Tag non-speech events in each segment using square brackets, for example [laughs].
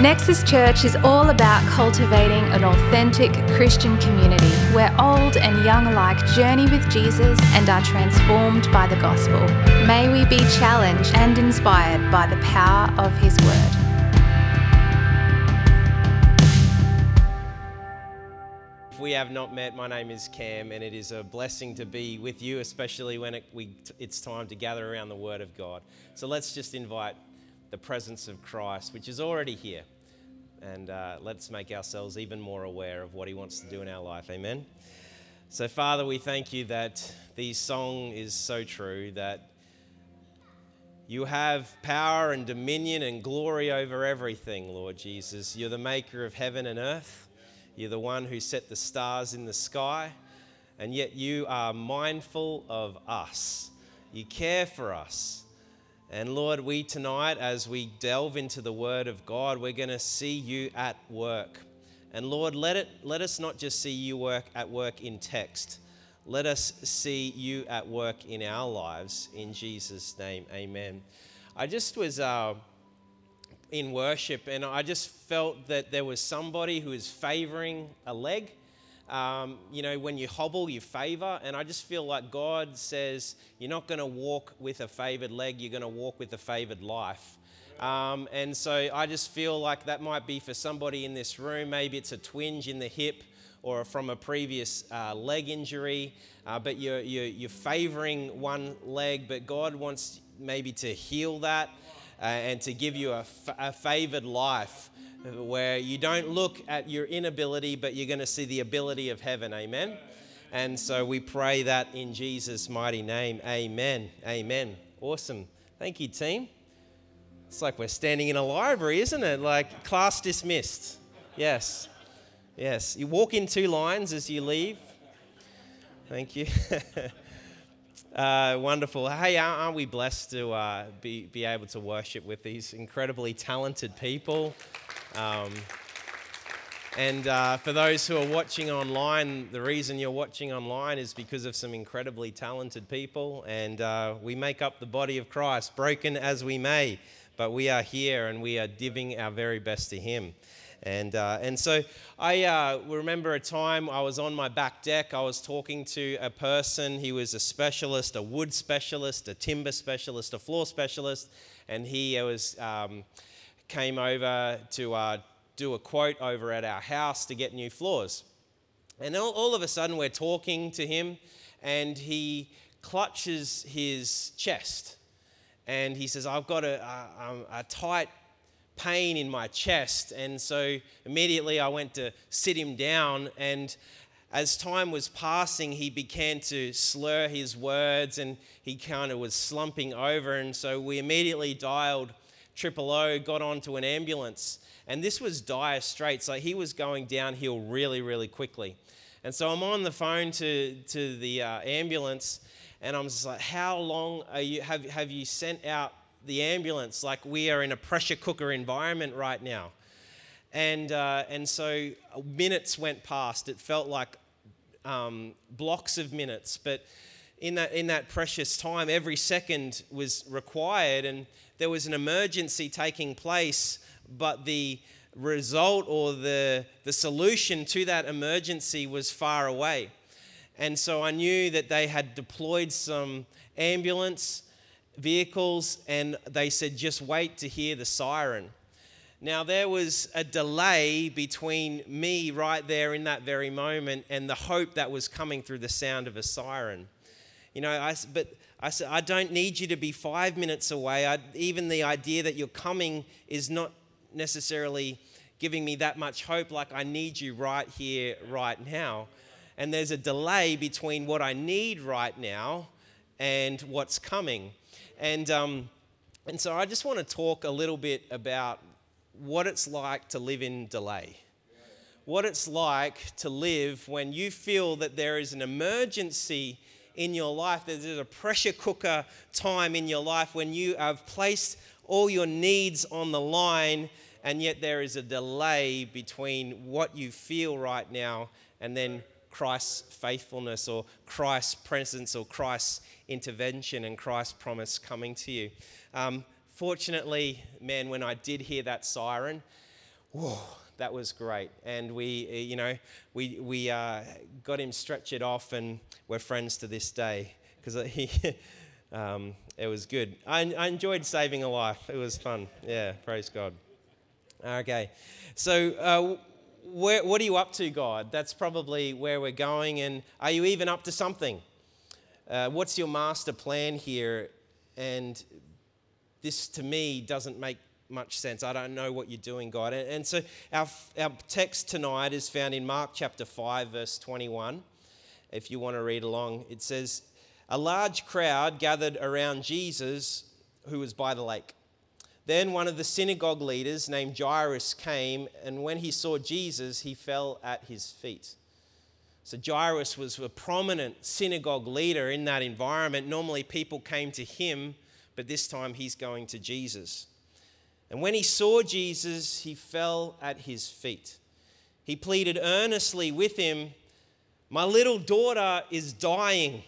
Nexus Church is all about cultivating an authentic Christian community where old and young alike journey with Jesus and are transformed by the gospel. May we be challenged and inspired by the power of His Word. If we have not met, my name is Cam, and it is a blessing to be with you, especially when it, we, it's time to gather around the Word of God. So let's just invite the presence of Christ, which is already here. And uh, let's make ourselves even more aware of what He wants to do in our life. Amen. So, Father, we thank you that the song is so true that you have power and dominion and glory over everything, Lord Jesus. You're the maker of heaven and earth. You're the one who set the stars in the sky. And yet you are mindful of us. You care for us. And Lord, we tonight, as we delve into the Word of God, we're going to see you at work. And Lord, let, it, let us not just see you work at work in text. Let us see you at work in our lives. In Jesus' name, amen. I just was uh, in worship and I just felt that there was somebody who is favoring a leg um, you know, when you hobble, you favor. And I just feel like God says, you're not going to walk with a favored leg, you're going to walk with a favored life. Um, and so I just feel like that might be for somebody in this room. Maybe it's a twinge in the hip or from a previous uh, leg injury, uh, but you're, you're, you're, favoring one leg, but God wants maybe to heal that uh, and to give you a, f- a favored life where you don't look at your inability, but you're going to see the ability of heaven. Amen. And so we pray that in Jesus' mighty name. Amen. Amen. Awesome. Thank you, team. It's like we're standing in a library, isn't it? Like class dismissed. Yes. Yes. You walk in two lines as you leave. Thank you. [laughs] Uh, wonderful. Hey, aren't we blessed to uh, be, be able to worship with these incredibly talented people? Um, and uh, for those who are watching online, the reason you're watching online is because of some incredibly talented people, and uh, we make up the body of Christ, broken as we may, but we are here and we are giving our very best to Him. And, uh, and so I uh, remember a time I was on my back deck. I was talking to a person. He was a specialist, a wood specialist, a timber specialist, a floor specialist. And he was um, came over to uh, do a quote over at our house to get new floors. And all, all of a sudden, we're talking to him, and he clutches his chest. And he says, I've got a, a, a tight pain in my chest. And so immediately I went to sit him down. And as time was passing, he began to slur his words and he kind of was slumping over. And so we immediately dialed triple O, got onto an ambulance. And this was dire straits. Like he was going downhill really, really quickly. And so I'm on the phone to, to the uh, ambulance and I'm just like, how long are you, have, have you sent out the ambulance? Like we are in a pressure cooker environment right now. And, uh, and so minutes went past. It felt like um, blocks of minutes. But in that, in that precious time, every second was required. And there was an emergency taking place, but the result or the, the solution to that emergency was far away. And so I knew that they had deployed some ambulance vehicles and they said, just wait to hear the siren. Now, there was a delay between me right there in that very moment and the hope that was coming through the sound of a siren. You know, I, but I said, I don't need you to be five minutes away. I, even the idea that you're coming is not necessarily giving me that much hope. Like, I need you right here, right now. And there's a delay between what I need right now and what's coming. And, um, and so I just want to talk a little bit about what it's like to live in delay. What it's like to live when you feel that there is an emergency in your life. There's a pressure cooker time in your life when you have placed all your needs on the line, and yet there is a delay between what you feel right now and then Christ's faithfulness or Christ's presence or Christ's intervention and Christ's promise coming to you. Um, fortunately, man, when I did hear that siren, whoa, that was great. And we, uh, you know, we, we uh, got him stretchered off, and we're friends to this day because he, [laughs] um, it was good. I, I enjoyed saving a life. It was fun. Yeah, praise God. Okay, so uh, where, what are you up to, God? That's probably where we're going. And are you even up to something? Uh, what's your master plan here? And this to me doesn't make much sense. I don't know what you're doing, God. And, and so our, our text tonight is found in Mark chapter 5, verse 21. If you want to read along, it says, A large crowd gathered around Jesus who was by the lake. Then one of the synagogue leaders named Jairus came, and when he saw Jesus, he fell at his feet. So Jairus was a prominent synagogue leader in that environment. Normally people came to him, but this time he's going to Jesus. And when he saw Jesus, he fell at his feet. He pleaded earnestly with him, My little daughter is dying.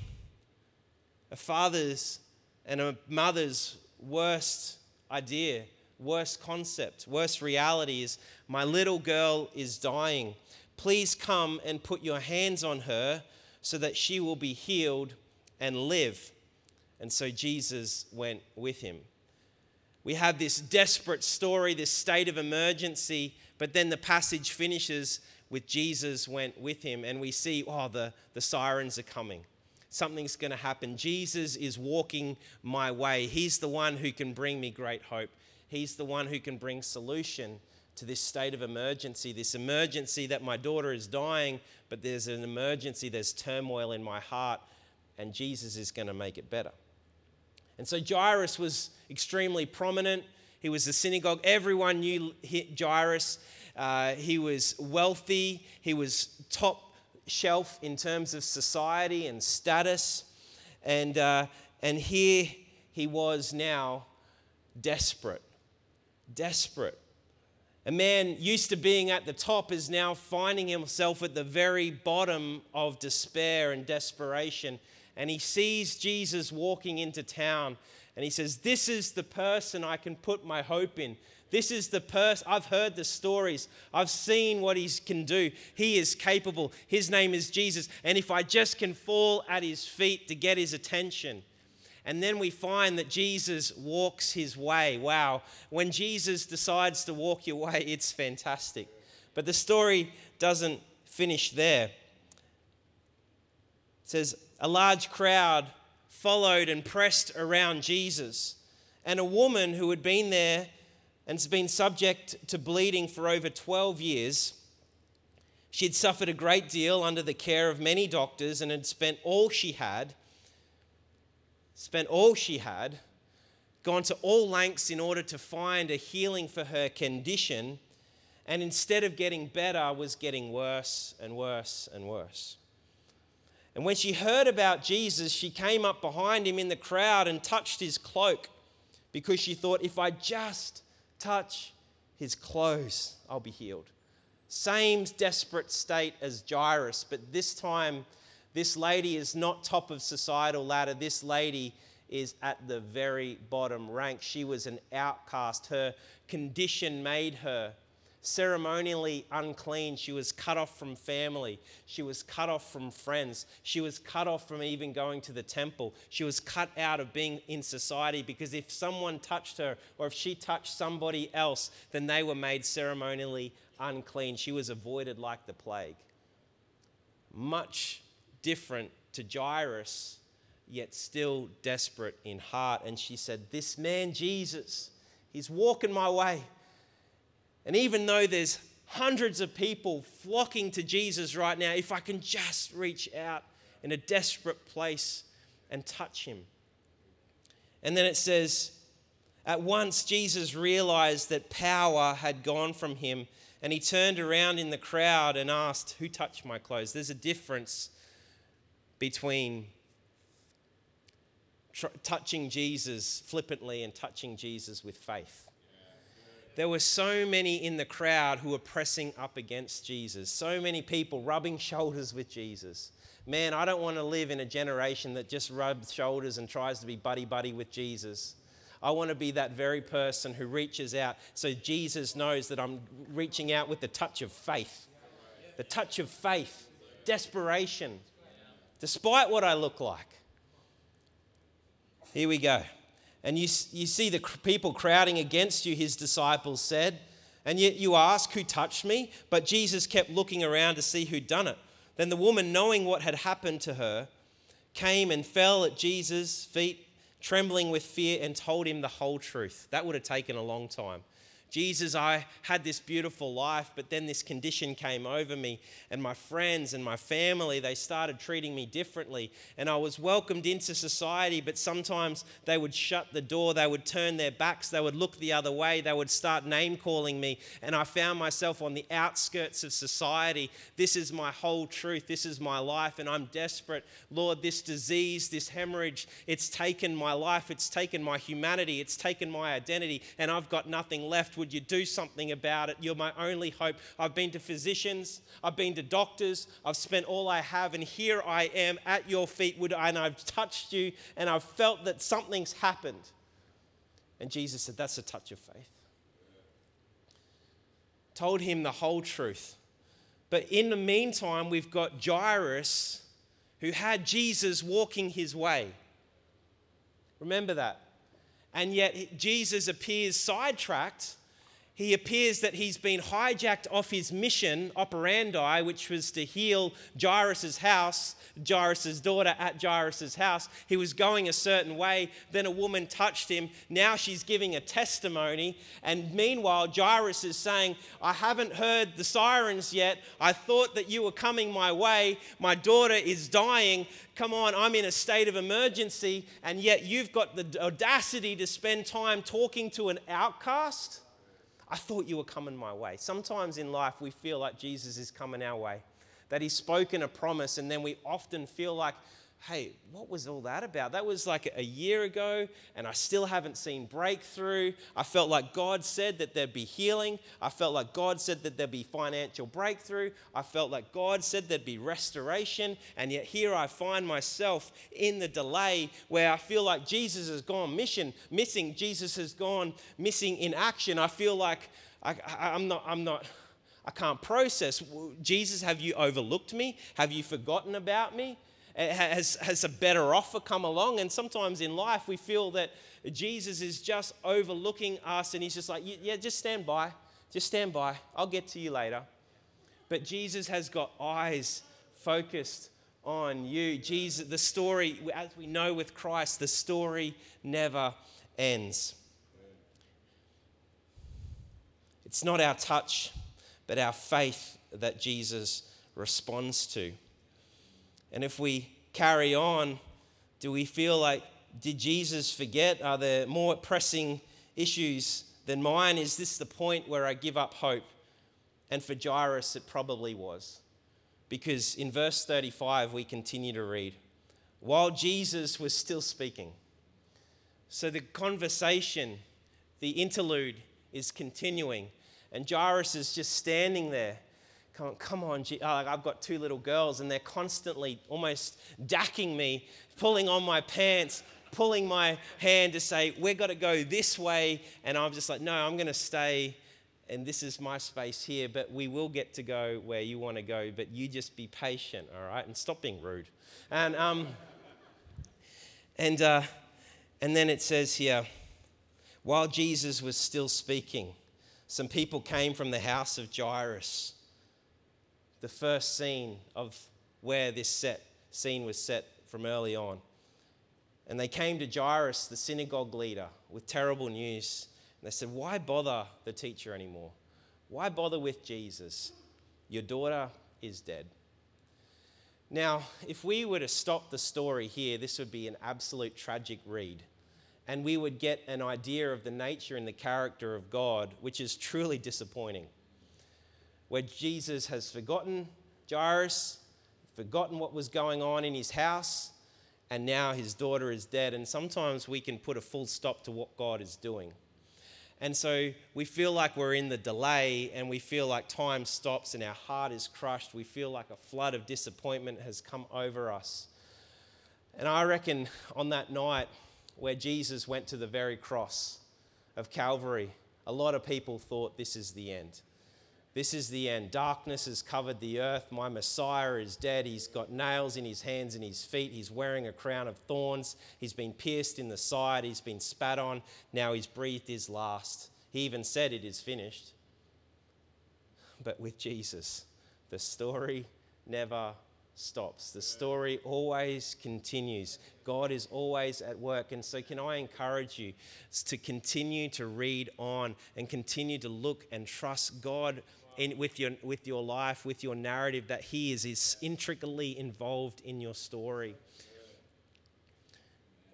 A father's and a mother's worst idea, worst concept, worst reality is, My little girl is dying. Please come and put your hands on her so that she will be healed and live. And so Jesus went with him. We have this desperate story, this state of emergency, but then the passage finishes with Jesus went with him, and we see, oh, the, the sirens are coming. Something's going to happen. Jesus is walking my way. He's the one who can bring me great hope. He's the one who can bring solution to this state of emergency, this emergency that my daughter is dying, but there's an emergency, there's turmoil in my heart, and Jesus is going to make it better. And so Jairus was extremely prominent. He was the synagogue. Everyone knew Jairus. Uh, he was wealthy. He was top shelf in terms of society and status. And, uh, and here he was now desperate. Desperate. A man used to being at the top is now finding himself at the very bottom of despair and desperation. And he sees Jesus walking into town and he says, This is the person I can put my hope in. This is the person, I've heard the stories. I've seen what he can do. He is capable. His name is Jesus. And if I just can fall at his feet to get his attention, and then we find that Jesus walks his way. Wow. When Jesus decides to walk your way, it's fantastic. But the story doesn't finish there. It says, A large crowd followed and pressed around Jesus, and a woman who had been there and has been subject to bleeding for over 12 years. She had suffered a great deal under the care of many doctors and had spent all she had spent all she had, gone to all lengths in order to find a healing for her condition, and instead of getting better, was getting worse and worse and worse. And when she heard about Jesus, she came up behind him in the crowd and touched his cloak because she thought, if I just touch his clothes, I'll be healed. Same desperate state as Jairus, but this time this lady is not top of societal ladder. This lady is at the very bottom rank. She was an outcast. Her condition made her ceremonially unclean. She was cut off from family. She was cut off from friends. She was cut off from even going to the temple. She was cut out of being in society because if someone touched her or if she touched somebody else, then they were made ceremonially unclean. She was avoided like the plague. Much different to Jairus, yet still desperate in heart. And she said, This man, Jesus, he's walking my way. And even though there's hundreds of people flocking to Jesus right now, if I can just reach out in a desperate place and touch him. And then it says, At once Jesus realized that power had gone from him, and he turned around in the crowd and asked, Who touched my clothes? There's a difference between tr- touching Jesus flippantly and touching Jesus with faith. There were so many in the crowd who were pressing up against Jesus, so many people rubbing shoulders with Jesus. Man, I don't want to live in a generation that just rubs shoulders and tries to be buddy buddy with Jesus. I want to be that very person who reaches out so Jesus knows that I'm reaching out with the touch of faith. The touch of faith, desperation, despite what I look like. Here we go. And you, you see the people crowding against you, his disciples said. And yet you ask, Who touched me? But Jesus kept looking around to see who'd done it. Then the woman, knowing what had happened to her, came and fell at Jesus' feet, trembling with fear, and told him the whole truth. That would have taken a long time. Jesus, I had this beautiful life, but then this condition came over me, and my friends and my family, they started treating me differently. And I was welcomed into society, but sometimes they would shut the door, they would turn their backs, they would look the other way, they would start name calling me. And I found myself on the outskirts of society. This is my whole truth, this is my life, and I'm desperate. Lord, this disease, this hemorrhage, it's taken my life, it's taken my humanity, it's taken my identity, and I've got nothing left would you do something about it? You're my only hope. I've been to physicians, I've been to doctors, I've spent all I have, and here I am at your feet, would and I've touched you, and I've felt that something's happened. And Jesus said, That's a touch of faith. Told him the whole truth. But in the meantime, we've got Jairus who had Jesus walking his way. Remember that. And yet Jesus appears sidetracked he appears that he's been hijacked off his mission operandi, which was to heal Jairus' house, Jairus' daughter at Jairus' house. He was going a certain way. Then a woman touched him. Now she's giving a testimony. And meanwhile, Jairus is saying, I haven't heard the sirens yet. I thought that you were coming my way. My daughter is dying. Come on, I'm in a state of emergency. And yet you've got the audacity to spend time talking to an outcast? I thought you were coming my way. Sometimes in life, we feel like Jesus is coming our way, that He's spoken a promise, and then we often feel like, hey, what was all that about? That was like a year ago, and I still haven't seen breakthrough. I felt like God said that there'd be healing. I felt like God said that there'd be financial breakthrough. I felt like God said there'd be restoration. And yet here I find myself in the delay where I feel like Jesus has gone mission, missing. Jesus has gone missing in action. I feel like I, I, I'm not, I'm not. I can't process. Jesus, have you overlooked me? Have you forgotten about me? Has, has a better offer come along. And sometimes in life, we feel that Jesus is just overlooking us and he's just like, yeah, just stand by. Just stand by. I'll get to you later. But Jesus has got eyes focused on you. Jesus, the story, as we know with Christ, the story never ends. It's not our touch, but our faith that Jesus responds to. And if we carry on, do we feel like, did Jesus forget? Are there more pressing issues than mine? Is this the point where I give up hope? And for Jairus, it probably was. Because in verse 35, we continue to read, while Jesus was still speaking. So the conversation, the interlude is continuing. And Jairus is just standing there Come on, come on. Oh, I've got two little girls, and they're constantly almost dacking me, pulling on my pants, pulling my hand to say, We've got to go this way. And I'm just like, No, I'm going to stay, and this is my space here, but we will get to go where you want to go. But you just be patient, all right? And stop being rude. And, um, and, uh, and then it says here, while Jesus was still speaking, some people came from the house of Jairus the first scene of where this set scene was set from early on. And they came to Jairus, the synagogue leader, with terrible news. And they said, Why bother the teacher anymore? Why bother with Jesus? Your daughter is dead. Now, if we were to stop the story here, this would be an absolute tragic read. And we would get an idea of the nature and the character of God, which is truly disappointing where Jesus has forgotten Jairus, forgotten what was going on in his house, and now his daughter is dead. And sometimes we can put a full stop to what God is doing. And so we feel like we're in the delay and we feel like time stops and our heart is crushed. We feel like a flood of disappointment has come over us. And I reckon on that night, where Jesus went to the very cross of Calvary, a lot of people thought this is the end. This is the end. Darkness has covered the earth. My Messiah is dead. He's got nails in his hands and his feet. He's wearing a crown of thorns. He's been pierced in the side. He's been spat on. Now he's breathed his last. He even said, It is finished. But with Jesus, the story never stops. The story always continues. God is always at work. And so, can I encourage you to continue to read on and continue to look and trust God in, with, your, with your life, with your narrative, that He is, is intricately involved in your story.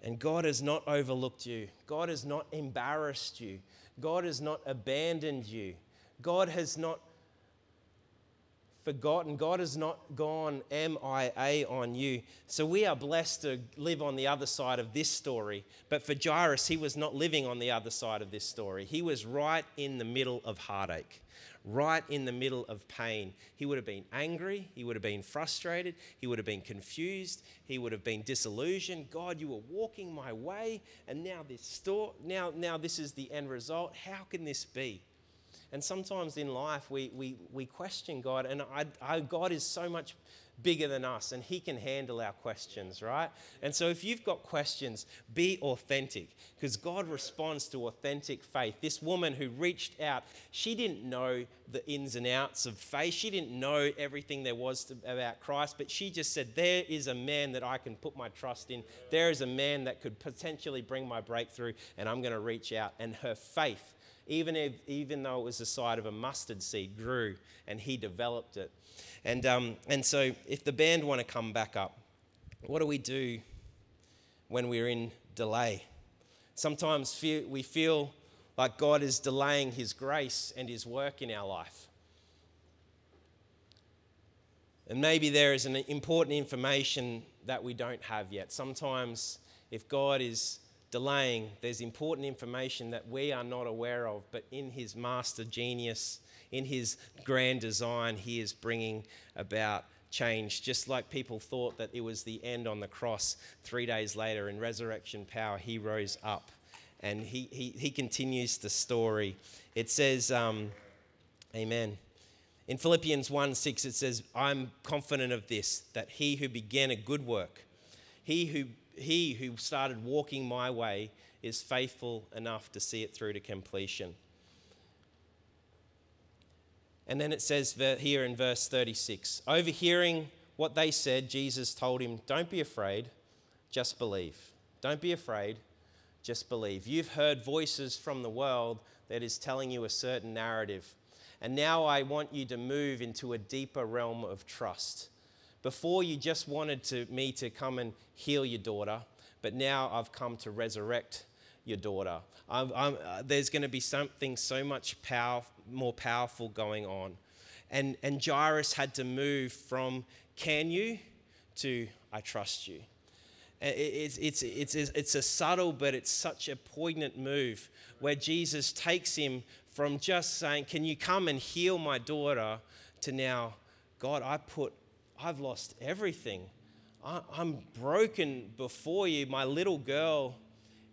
And God has not overlooked you, God has not embarrassed you, God has not abandoned you, God has not forgotten. God has not gone MIA on you. So we are blessed to live on the other side of this story. But for Jairus, he was not living on the other side of this story. He was right in the middle of heartache right in the middle of pain. He would have been angry, he would have been frustrated, he would have been confused, he would have been disillusioned. God, you were walking my way, and now this store, now, now this is the end result. How can this be? And sometimes in life we, we, we question God, and I, I, God is so much bigger than us and he can handle our questions, right? And so if you've got questions, be authentic because God responds to authentic faith. This woman who reached out, she didn't know the ins and outs of faith. She didn't know everything there was to, about Christ, but she just said, There is a man that I can put my trust in. There is a man that could potentially bring my breakthrough, and I'm going to reach out. And her faith, even, if, even though it was the size of a mustard seed, grew and he developed it. And, um, and so, if the band want to come back up, what do we do when we're in delay? Sometimes we feel like God is delaying His grace and His work in our life. And maybe there is an important information that we don't have yet. Sometimes, if God is delaying, there's important information that we are not aware of, but in His master genius in his grand design, he is bringing about change. Just like people thought that it was the end on the cross, three days later in resurrection power, he rose up and he, he, he continues the story. It says, um, Amen. In Philippians 1 6, it says, I'm confident of this, that he who began a good work, he who, he who started walking my way, is faithful enough to see it through to completion. And then it says here in verse 36 Overhearing what they said, Jesus told him, Don't be afraid, just believe. Don't be afraid, just believe. You've heard voices from the world that is telling you a certain narrative. And now I want you to move into a deeper realm of trust. Before you just wanted to, me to come and heal your daughter, but now I've come to resurrect your daughter. I'm, I'm, uh, there's going to be something so much more powerful going on. And, and Jairus had to move from can you to I trust you. It's, it's, it's, it's a subtle, but it's such a poignant move where Jesus takes him from just saying, Can you come and heal my daughter? to now, God, I put, I've lost everything. I, I'm broken before you. My little girl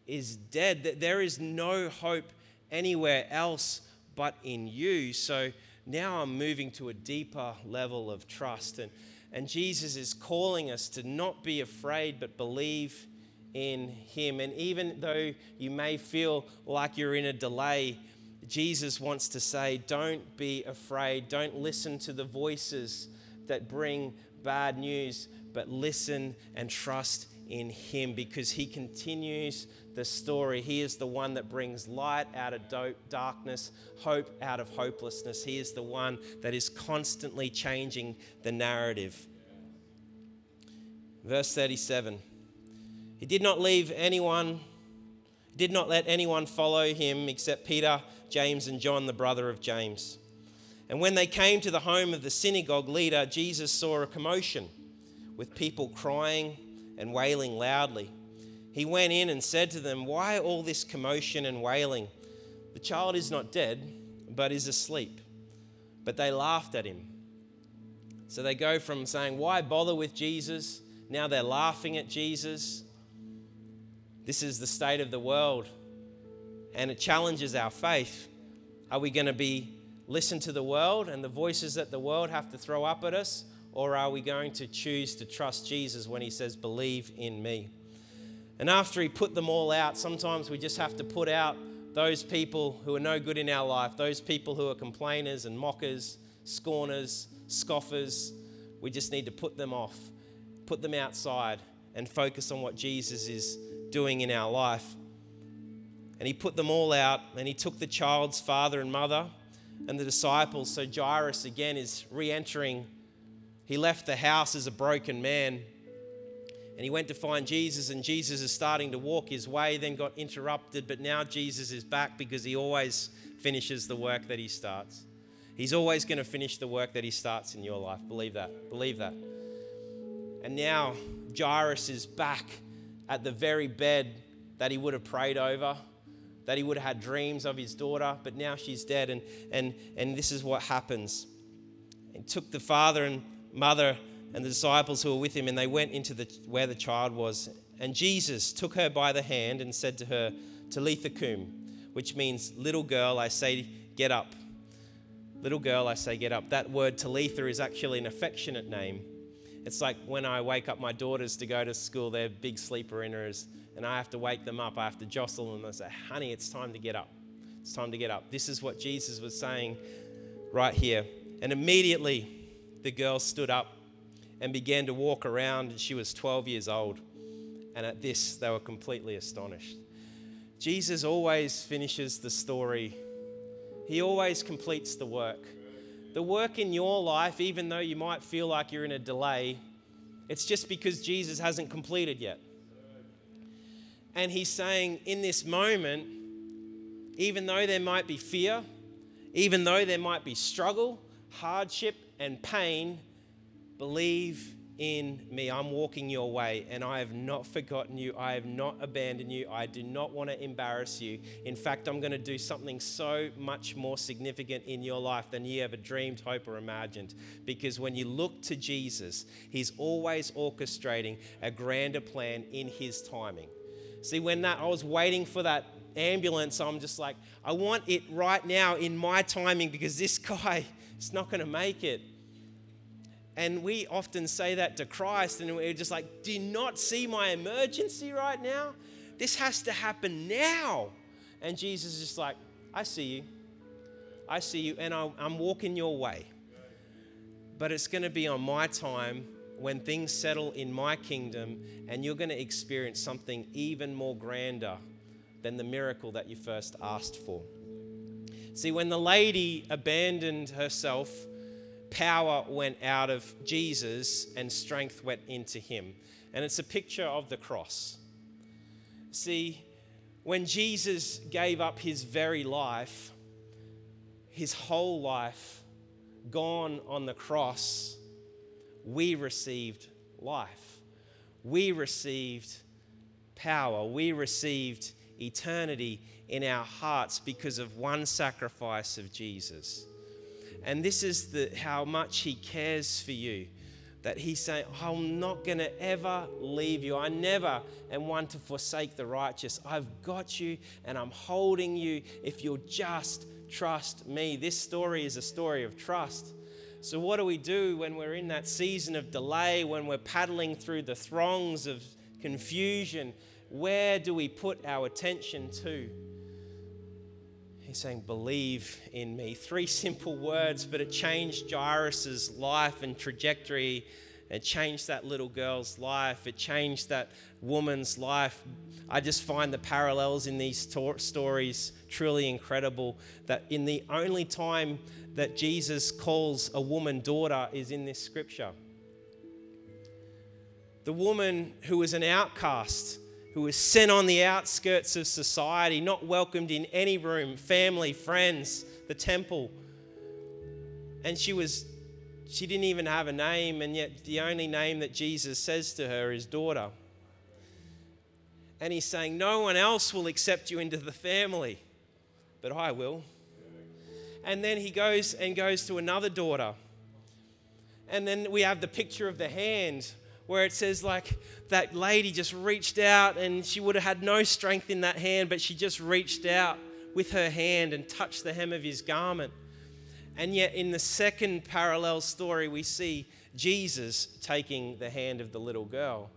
is dead, that there is no hope anywhere else but in you. So now I'm moving to a deeper level of trust. And, and Jesus is calling us to not be afraid, but believe in Him. And even though you may feel like you're in a delay, Jesus wants to say, Don't be afraid. Don't listen to the voices that bring bad news, but listen and trust in Him because He continues the story. He is the one that brings light out of darkness, hope out of hopelessness. He is the one that is constantly changing the narrative. Verse 37 He did not leave anyone, did not let anyone follow him except Peter, James, and John, the brother of James. And when they came to the home of the synagogue leader, Jesus saw a commotion with people crying and wailing loudly he went in and said to them, Why all this commotion and wailing? The child is not dead, but is asleep. But they laughed at him. So they go from saying, Why bother with Jesus? Now they're laughing at Jesus. This is the state of the world, and it challenges our faith. Are we going to be listen to the world and the voices that the world have to throw up at us, or are we going to choose to trust Jesus when he says, Believe in me? And after he put them all out, sometimes we just have to put out those people who are no good in our life, those people who are complainers and mockers, scorners, scoffers. We just need to put them off, put them outside, and focus on what Jesus is doing in our life. And he put them all out, and he took the child's father and mother and the disciples. So Jairus again is re entering. He left the house as a broken man and he went to find Jesus, and Jesus is starting to walk his way, then got interrupted, but now Jesus is back because he always finishes the work that he starts. He's always going to finish the work that he starts in your life. Believe that. Believe that. And now Jairus is back at the very bed that he would have prayed over, that he would have had dreams of his daughter, but now she's dead. And, and, and this is what happens. He took the father and mother and the disciples who were with him, and they went into the, where the child was. And Jesus took her by the hand and said to her, Talitha cum, which means, little girl, I say, get up. Little girl, I say, get up. That word Talitha is actually an affectionate name. It's like when I wake up my daughters to go to school, they're big sleeper inners, and I have to wake them up. I have to jostle them and say, honey, it's time to get up. It's time to get up. This is what Jesus was saying right here. And immediately the girl stood up and began to walk around, and she was 12 years old. And at this, they were completely astonished. Jesus always finishes the story, He always completes the work. The work in your life, even though you might feel like you're in a delay, it's just because Jesus hasn't completed yet. And He's saying, in this moment, even though there might be fear, even though there might be struggle, hardship, and pain, Believe in me. I'm walking your way, and I have not forgotten you. I have not abandoned you. I do not want to embarrass you. In fact, I'm going to do something so much more significant in your life than you ever dreamed, hoped, or imagined. Because when you look to Jesus, He's always orchestrating a grander plan in His timing. See, when that I was waiting for that ambulance, I'm just like, I want it right now in my timing because this [laughs] guy is not going to make it. And we often say that to Christ, and we're just like, Do you not see my emergency right now? This has to happen now. And Jesus is just like, I see you. I see you, and I'm walking your way. But it's going to be on my time when things settle in my kingdom, and you're going to experience something even more grander than the miracle that you first asked for. See, when the lady abandoned herself, power went out of Jesus and strength went into him. And it's a picture of the cross. See, when Jesus gave up his very life, his whole life gone on the cross, we received life. We received power. We received eternity in our hearts because of one sacrifice of Jesus. And this is the, how much He cares for you. That He's saying, I'm not going to ever leave you. I never am one to forsake the righteous. I've got you and I'm holding you if you'll just trust me. This story is a story of trust. So, what do we do when we're in that season of delay, when we're paddling through the throngs of confusion? Where do we put our attention to? Saying, Believe in me. Three simple words, but it changed Jairus' life and trajectory. It changed that little girl's life. It changed that woman's life. I just find the parallels in these to- stories truly incredible. That in the only time that Jesus calls a woman daughter is in this scripture. The woman who was an outcast, who was sent on the outskirts of society, not welcomed in any room, family, friends, the temple. And she was she didn't even have a name, and yet the only name that Jesus says to her is daughter. And he's saying, No one else will accept you into the family, but I will. And then he goes and goes to another daughter. And then we have the picture of the hand where it says, like, that lady just reached out and she would have had no strength in that hand, but she just reached out with her hand and touched the hem of his garment. And yet, in the second parallel story, we see Jesus taking the hand of the little girl.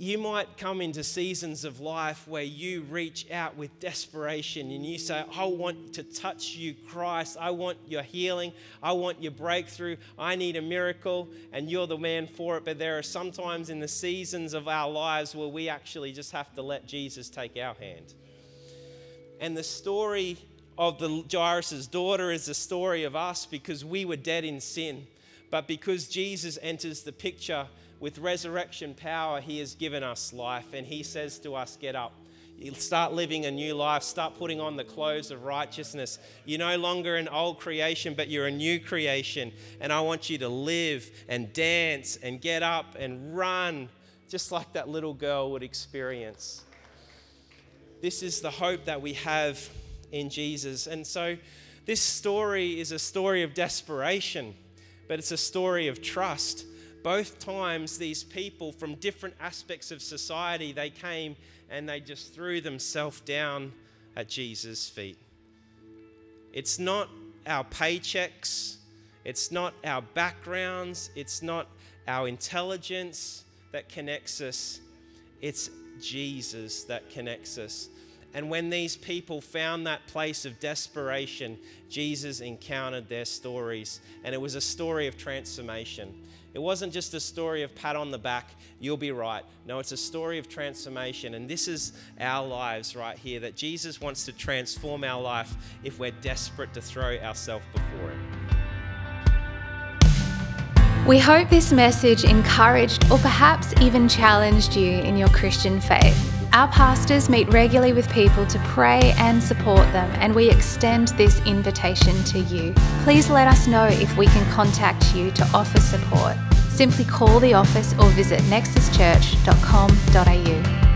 You might come into seasons of life where you reach out with desperation and you say, I want to touch you, Christ. I want your healing. I want your breakthrough. I need a miracle, and you're the man for it. But there are sometimes in the seasons of our lives where we actually just have to let Jesus take our hand. And the story of the Jairus' daughter is the story of us because we were dead in sin. But because Jesus enters the picture with resurrection power, he has given us life. And he says to us, Get up. You start living a new life. Start putting on the clothes of righteousness. You're no longer an old creation, but you're a new creation. And I want you to live and dance and get up and run, just like that little girl would experience. This is the hope that we have in Jesus. And so, this story is a story of desperation, but it's a story of trust. Both times, these people from different aspects of society, they came and they just threw themselves down at Jesus' feet. It's not our paychecks, it's not our backgrounds, it's not our intelligence that connects us, it's Jesus that connects us. And when these people found that place of desperation, Jesus encountered their stories. And it was a story of transformation. It wasn't just a story of pat on the back, you'll be right. No, it's a story of transformation. And this is our lives right here that Jesus wants to transform our life if we're desperate to throw ourselves before Him. We hope this message encouraged or perhaps even challenged you in your Christian faith. Our pastors meet regularly with people to pray and support them, and we extend this invitation to you. Please let us know if we can contact you to offer support. Simply call the office or visit nexuschurch.com.au.